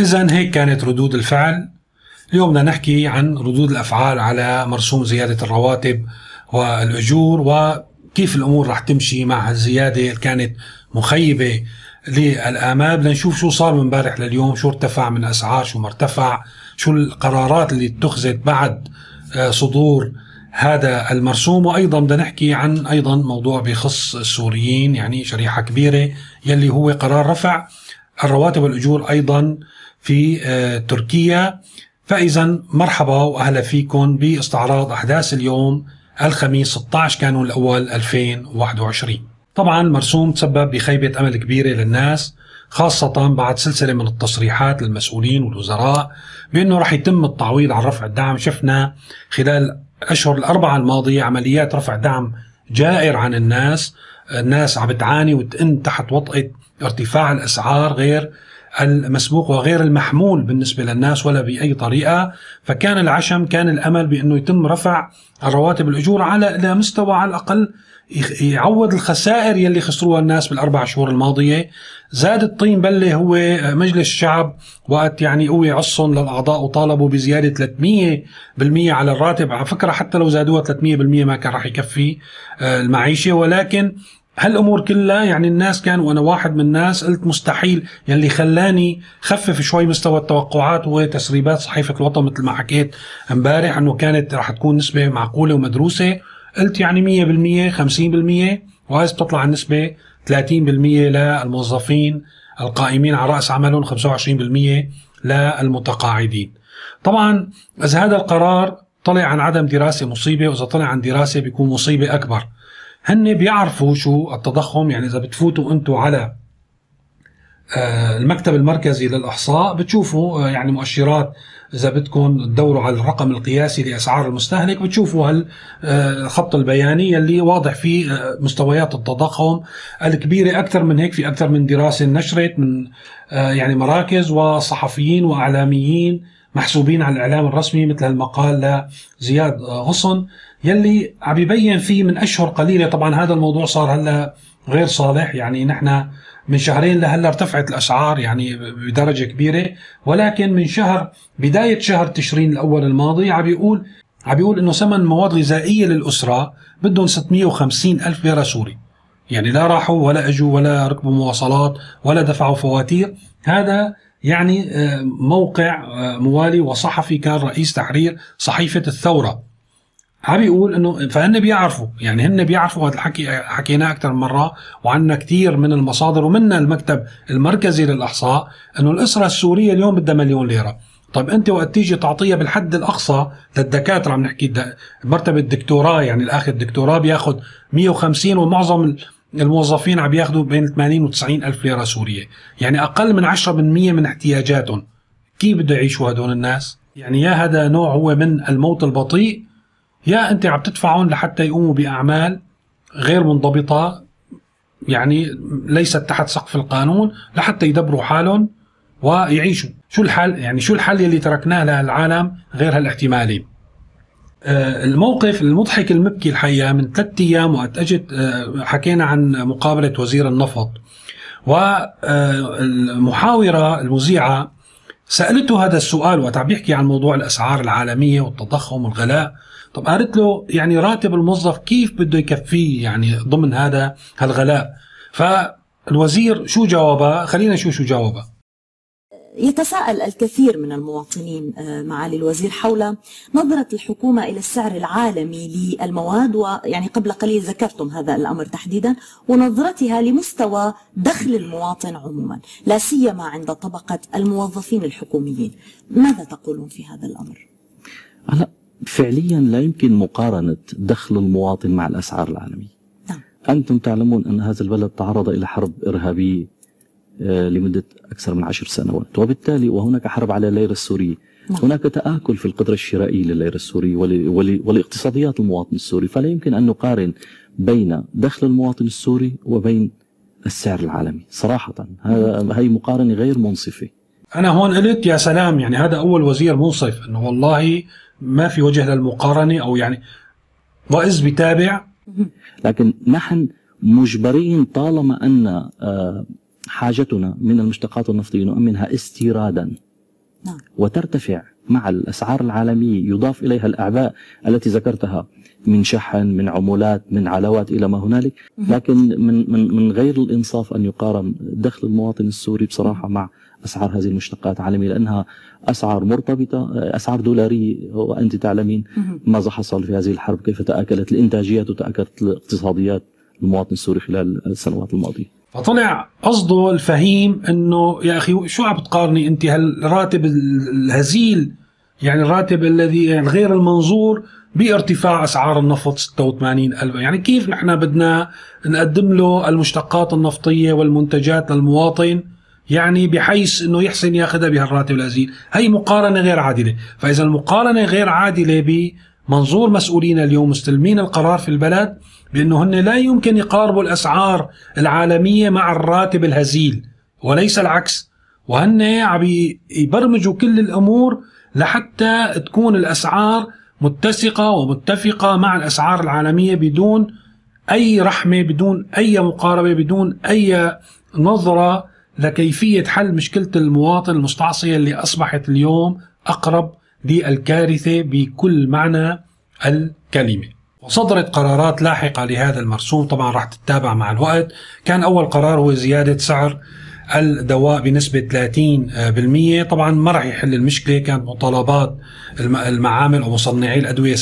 إذا هيك كانت ردود الفعل. اليوم بدنا نحكي عن ردود الأفعال على مرسوم زيادة الرواتب والأجور وكيف الأمور رح تمشي مع الزيادة اللي كانت مخيبة للآمال. بدنا نشوف شو صار من امبارح لليوم شو ارتفع من أسعار شو ما ارتفع شو القرارات اللي اتخذت بعد آه، صدور هذا المرسوم. وأيضا بدنا نحكي عن أيضا موضوع بخص السوريين يعني شريحة كبيرة يلي هو قرار رفع الرواتب والأجور أيضا في آه، تركيا. فإذا مرحبا وأهلا فيكم باستعراض أحداث اليوم الخميس 16 كانون الأول 2021 طبعا مرسوم تسبب بخيبة أمل كبيرة للناس خاصة بعد سلسلة من التصريحات للمسؤولين والوزراء بأنه رح يتم التعويض عن رفع الدعم. شفنا خلال الأشهر الأربعة الماضية عمليات رفع دعم جائر عن الناس. الناس عم بتعاني وتئن تحت وطأة ارتفاع الأسعار غير المسبوق وغير المحمول بالنسبة للناس ولا بأي طريقة. فكان العشم كان الأمل بأنه يتم رفع الرواتب الأجور على إلى مستوى على الأقل يعوض الخسائر يلي خسروها الناس بالأربع شهور الماضية. زاد الطين بلة هو مجلس الشعب وقت يعني هو عصهم للأعضاء وطالبوا بزيادة 300% على الراتب. على فكرة حتى لو زادوها 300% ما كان راح يكفي آه، المعيشة. ولكن هالأمور كلها يعني الناس كان وأنا واحد من الناس قلت مستحيل يلي خلاني خفف شوي مستوى التوقعات هو تسريبات صحيفة الوطن مثل ما حكيت امبارح إنه كانت رح تكون نسبة معقولة ومدروسة. قلت يعني 100% 50% وهذه بتطلع النسبة 30% للموظفين القائمين على رأس عملهم 25% للمتقاعدين. طبعا إذا هذا القرار طلع عن عدم دراسة مصيبة وإذا طلع عن دراسة بيكون مصيبة أكبر. هن بيعرفوا شو التضخم يعني إذا بتفوتوا أنتم على آه، المكتب المركزي للإحصاء بتشوفوا آه، يعني مؤشرات إذا بدكم تدوروا على الرقم القياسي لأسعار المستهلك بتشوفوا هالخط آه، البياني اللي واضح فيه مستويات التضخم الكبيرة أكثر من هيك في أكثر من دراسة نشرت من يعني مراكز وصحفيين وإعلاميين محسوبين على الإعلام الرسمي مثل المقال لزياد غصن. يلي عم يبين فيه من أشهر قليلة. طبعا هذا الموضوع صار هلأ غير صالح. يعني نحن من شهرين لهلأ ارتفعت الأسعار يعني بدرجة كبيرة. ولكن من شهر بداية شهر تشرين الأول الماضي عم بيقول عم بيقول إنه ثمن مواد غذائية للأسرة بدهم 650 ألف ليره سوري. يعني لا راحوا ولا إجوا ولا ركبوا مواصلات ولا دفعوا فواتير. هذا يعني آه، موقع آه، موالي وصحفي كان رئيس تحرير صحيفة الثورة. عم بيقول إنه فهن بيعرفوا يعني هن بيعرفوا هذا الحكي حكيناه أكثر من مرة وعندنا كثير من المصادر ومنا المكتب المركزي للأحصاء إنه الأسرة السورية اليوم بدها مليون ليرة. طيب أنت وقت تيجي تعطيها بالحد الأقصى للدكاترة عم نحكي مرتبة الدكتوراه يعني الاخذ دكتوراه بياخذ 150 ومعظم الموظفين عم ياخذوا بين 80 و 90 ألف ليرة سورية. يعني أقل من 10% من احتياجاتهم. كيف بده يعيشوا هدول الناس؟ يعني يا هذا نوع هو من الموت البطيء يا أنت عم تدفعهم لحتى يقوموا بأعمال غير منضبطة يعني ليست تحت سقف القانون لحتى يدبروا حالهم ويعيشوا. شو الحل يعني شو الحل اللي تركناه للعالم غير هالاحتمالين آه، الموقف المضحك المبكي الحقيقة من ثلاث أيام وقت أجت آه، حكينا عن مقابلة وزير النفط. والمحاوره المذيعة سألته هذا السؤال وقت عم بيحكي عن موضوع الأسعار العالمية والتضخم والغلاء. طب قالت له يعني راتب الموظف كيف بده يكفيه يعني ضمن هذا هالغلاء؟ فالوزير شو جاوبها؟ خلينا نشوف شو جاوبها. يتساءل الكثير من المواطنين آه، معالي الوزير حول نظرة الحكومة إلى السعر العالمي للمواد ويعني قبل قليل ذكرتم هذا الأمر تحديدا ونظرتها لمستوى دخل المواطن عموما لا سيما عند طبقة الموظفين الحكوميين ماذا تقولون في هذا الأمر؟ هلا فعليا لا يمكن مقارنة دخل المواطن مع الأسعار العالمية نعم. أنتم تعلمون أن هذا البلد تعرض إلى حرب إرهابية لمدة أكثر من عشر سنوات. وبالتالي وهناك حرب على الليرة السورية نعم. هناك تآكل في القدرة الشرائية لليرة السورية ولاقتصاديات المواطن السوري. فلا يمكن أن نقارن بين دخل المواطن السوري وبين السعر العالمي. صراحة هذا هي مقارنة غير منصفة. أنا هون قلت يا سلام يعني هذا أول وزير منصف أنه والله ما في وجه للمقارنة أو يعني وإذ بتابع. لكن نحن مجبرين طالما أن آه، حاجتنا من المشتقات النفطيه نؤمنها استيرادا. نعم. وترتفع مع الأسعار العالمية يضاف إليها الأعباء التي ذكرتها من شحن من عمولات من علاوات إلى ما هنالك. لكن من, من, من غير الإنصاف أن يقارن دخل المواطن السوري بصراحة مع أسعار هذه المشتقات العالمية لأنها أسعار مرتبطة أسعار دولارية وأنت تعلمين ماذا حصل في هذه الحرب كيف تآكلت الإنتاجيات وتآكلت الاقتصاديات المواطن السوري خلال السنوات الماضية. فطلع قصده الفهيم إنه يا أخي شو عم بتقارني أنت هالراتب الهزيل؟ يعني الراتب الذي يعني غير المنظور بارتفاع أسعار النفط 86 ألف. يعني كيف نحن بدنا نقدم له المشتقات النفطية والمنتجات للمواطن؟ يعني بحيث إنه يحسن ياخذها بهالراتب الهزيل. هي مقارنة غير عادلة. فإذا المقارنة غير عادلة بمنظور مسؤولين اليوم مستلمين القرار في البلد بانه هن لا يمكن يقاربوا الأسعار العالمية مع الراتب الهزيل وليس العكس وهن عم يبرمجوا كل الأمور لحتى تكون الأسعار متسقة ومتفقة مع الأسعار العالمية بدون أي رحمة بدون أي مقاربة بدون أي نظرة لكيفية حل مشكلة المواطن المستعصية اللي أصبحت اليوم أقرب للكارثة بكل معنى الكلمة. وصدرت قرارات لاحقة لهذا المرسوم. طبعا راح تتابع مع الوقت. كان أول قرار هو زيادة سعر الدواء بنسبة 30% طبعا ما راح يحل المشكلة. كانت مطالبات المعامل أو مصنعي الأدوية 70%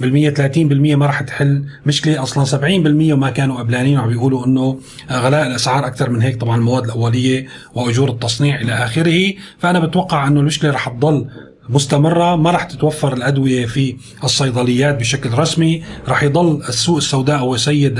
30% ما راح تحل مشكلة أصلا. 70% وما كانوا قبلانين. وعم بيقولوا أنه غلاء الأسعار أكثر من هيك. طبعا المواد الأولية وأجور التصنيع إلى آخره. فأنا بتوقع أنه المشكلة راح تضل مستمرة ما راح تتوفر الأدوية في الصيدليات بشكل رسمي. راح يضل السوق السوداء هو سيد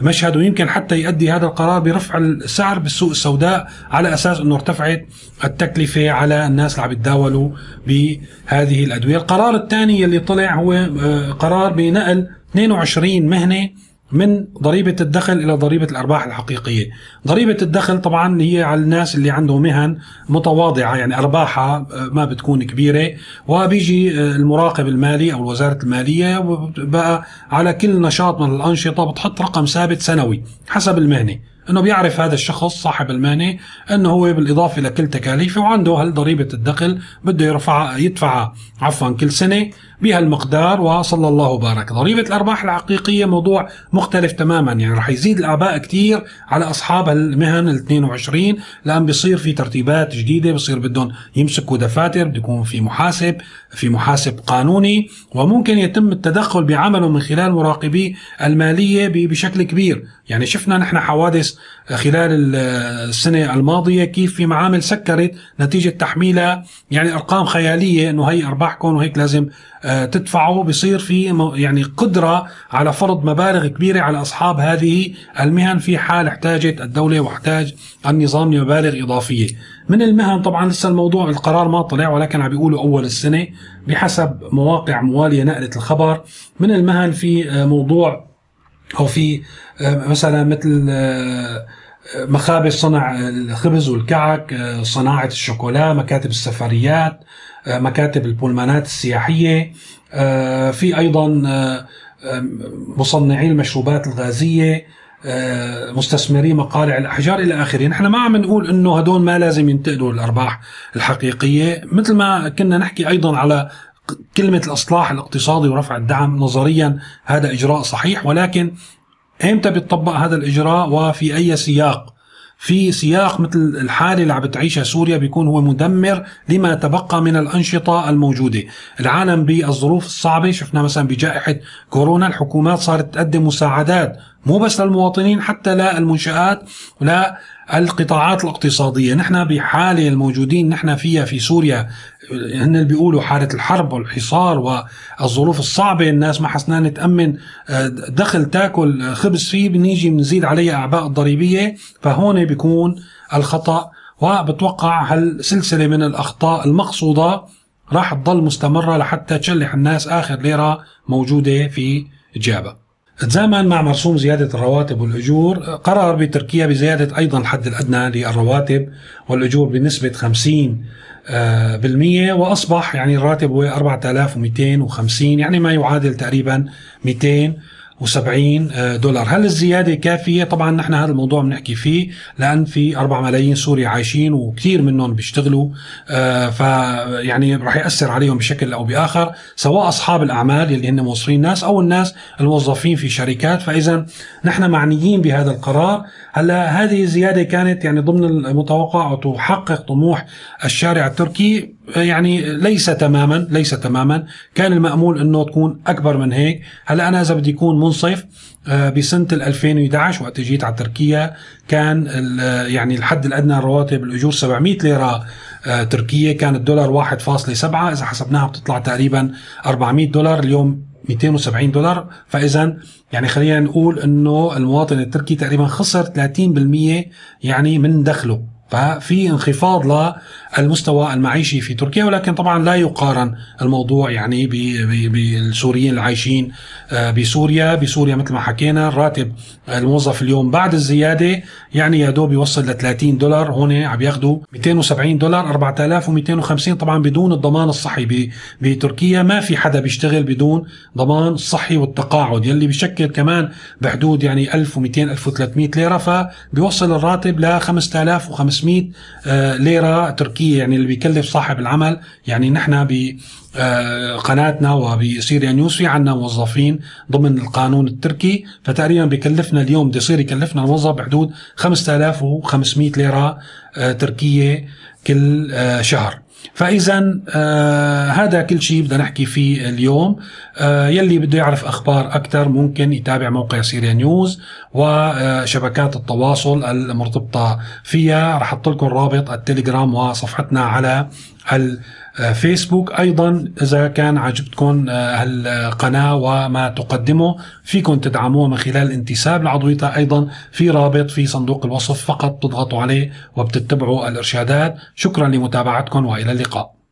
المشهد ويمكن حتى يؤدي هذا القرار برفع السعر بالسوق السوداء على أساس أنه ارتفعت التكلفة على الناس اللي عم يتداولوا بهذه الأدوية. القرار الثاني اللي طلع هو آه، قرار بنقل 22 مهنة من ضريبة الدخل إلى ضريبة الأرباح الحقيقية. ضريبة الدخل طبعا هي على الناس اللي عندهم مهن متواضعة يعني أرباحها آه، ما بتكون كبيرة. وبيجي آه، المراقب المالي أو وزارة المالية بقى على كل نشاط من الأنشطة بتحط رقم ثابت سنوي حسب المهنة. إنه بيعرف هذا الشخص صاحب المهنة إنه هو بالإضافة لكل تكاليفه وعنده هالضريبه الدخل بده يرفع يدفعها عفوا كل سنة. بهالمقدار وصلى الله وبارك. ضريبة الأرباح الحقيقية موضوع مختلف تماما. يعني رح يزيد الأعباء كثير على أصحاب المهن ال 22 لأن بيصير في ترتيبات جديدة بصير بدهم يمسكوا دفاتر بده يكون في محاسب في محاسب قانوني وممكن يتم التدخل بعمله من خلال مراقبي المالية بشكل كبير. يعني شفنا نحن حوادث خلال السنة الماضية كيف في معامل سكرت نتيجة تحميلها. يعني أرقام خيالية أنه هي أرباحكم وهيك لازم آه، تدفعوا بصير في يعني قدرة على فرض مبالغ كبيرة على أصحاب هذه المهن في حال احتاجت الدولة واحتاج النظام لمبالغ إضافية. من المهن طبعا لسه الموضوع القرار ما طلع ولكن عم بيقولوا أول السنة بحسب مواقع موالية نقلت الخبر. من المهن في آه، موضوع أو في آه، مثلا مثل مخابز صنع الخبز والكعك صناعة الشوكولا مكاتب السفريات مكاتب البولمانات السياحية. آه، في أيضا آه، مصنعي المشروبات الغازية آه، مستثمري مقالع الأحجار إلى آخره. نحن ما عم نقول أنه هدول ما لازم ينتقلوا الأرباح الحقيقية. مثل ما كنا نحكي أيضا على كلمة الإصلاح الاقتصادي ورفع الدعم نظريا هذا إجراء صحيح ولكن إمتى بيطبق هذا الإجراء؟ وفي أي سياق؟ في سياق مثل الحالة اللي عم بتعيشها سوريا بيكون هو مدمر لما تبقى من الأنشطة الموجودة. العالم بالظروف الصعبة شفنا مثلا بجائحة كورونا الحكومات صارت تقدم مساعدات مو بس للمواطنين حتى للمنشآت ولا القطاعات الاقتصادية. نحن بحالة الموجودين نحن فيها في سوريا هن اللي بيقولوا حالة الحرب والحصار والظروف الصعبة. الناس ما حسنا تأمن آه، دخل تاكل خبز فيه بنيجي بنزيد عليه أعباء الضريبية. فهون بيكون الخطأ. وبتوقع هالسلسلة من الأخطاء المقصودة راح تضل مستمرة لحتى تشلح الناس آخر ليرة موجودة في جابة تزامن مع مرسوم زيادة الرواتب والأجور قرر بتركيا بزيادة أيضا الحد الأدنى للرواتب والأجور بنسبة 50 آه، بالمية وأصبح يعني الراتب هو 4250 يعني ما يعادل تقريبا 200 آه، دولار. هل الزيادة كافية؟ طبعا نحن هذا الموضوع بنحكي فيه لأن في 4 ملايين سوري عايشين وكثير منهم بيشتغلوا آه، فيعني رح يأثر عليهم بشكل أو بآخر سواء أصحاب الأعمال اللي هن موظفين ناس أو الناس الموظفين في شركات. فإذا نحن معنيين بهذا القرار. هلأ هذه الزيادة كانت يعني ضمن المتوقع وتحقق طموح الشارع التركي يعني ليس تماما ليس تماما. كان المأمول إنه تكون أكبر من هيك. هلأ أنا إذا بدي يكون منصف آه، بسنة 2011 وقت جيت على تركيا كان يعني الحد الأدنى الرواتب الأجور 700 ليرة آه، تركية كان الدولار 1.7 إذا حسبناها بتطلع تقريبا 400 دولار اليوم 270 دولار. فاذا يعني خلينا نقول إنه المواطن التركي تقريبا خسر 30% يعني من دخله. ففي انخفاض للمستوى المعيشي في تركيا ولكن طبعا لا يقارن الموضوع يعني بالسوريين العايشين آه، بسوريا. بسوريا مثل ما حكينا الراتب الموظف اليوم بعد الزيادة يعني يا دوب يوصل ل 30 دولار. هون عم ياخذوا 270 دولار 4250 طبعا بدون الضمان الصحي بتركيا ما في حدا بيشتغل بدون ضمان صحي والتقاعد. يلي بشكل كمان بحدود يعني 1200 1300 ليرة فبيوصل الراتب ل 5500 500 آه، ليرة تركية يعني اللي بيكلف صاحب العمل. يعني نحن ب آه، قناتنا وبسيريا نيوز في عنا موظفين ضمن القانون التركي. فتقريبا بيكلفنا اليوم بده يصير يكلفنا الموظف بحدود 5500 ليرة آه، تركية كل شهر. فاذا آه هذا كل شيء بدنا نحكي فيه اليوم. آه يلي بده يعرف أخبار أكثر ممكن يتابع موقع سيريا نيوز وشبكات التواصل المرتبطة فيها. رح أحط لكم رابط التليجرام وصفحتنا على الفيسبوك أيضا إذا كان عجبتكم هالقناة وما تقدمه فيكم تدعموه من خلال الانتساب لعضويتها أيضا. في رابط في صندوق الوصف فقط تضغطوا عليه وبتتبعوا الإرشادات. شكرا لمتابعتكم وإلى اللقاء.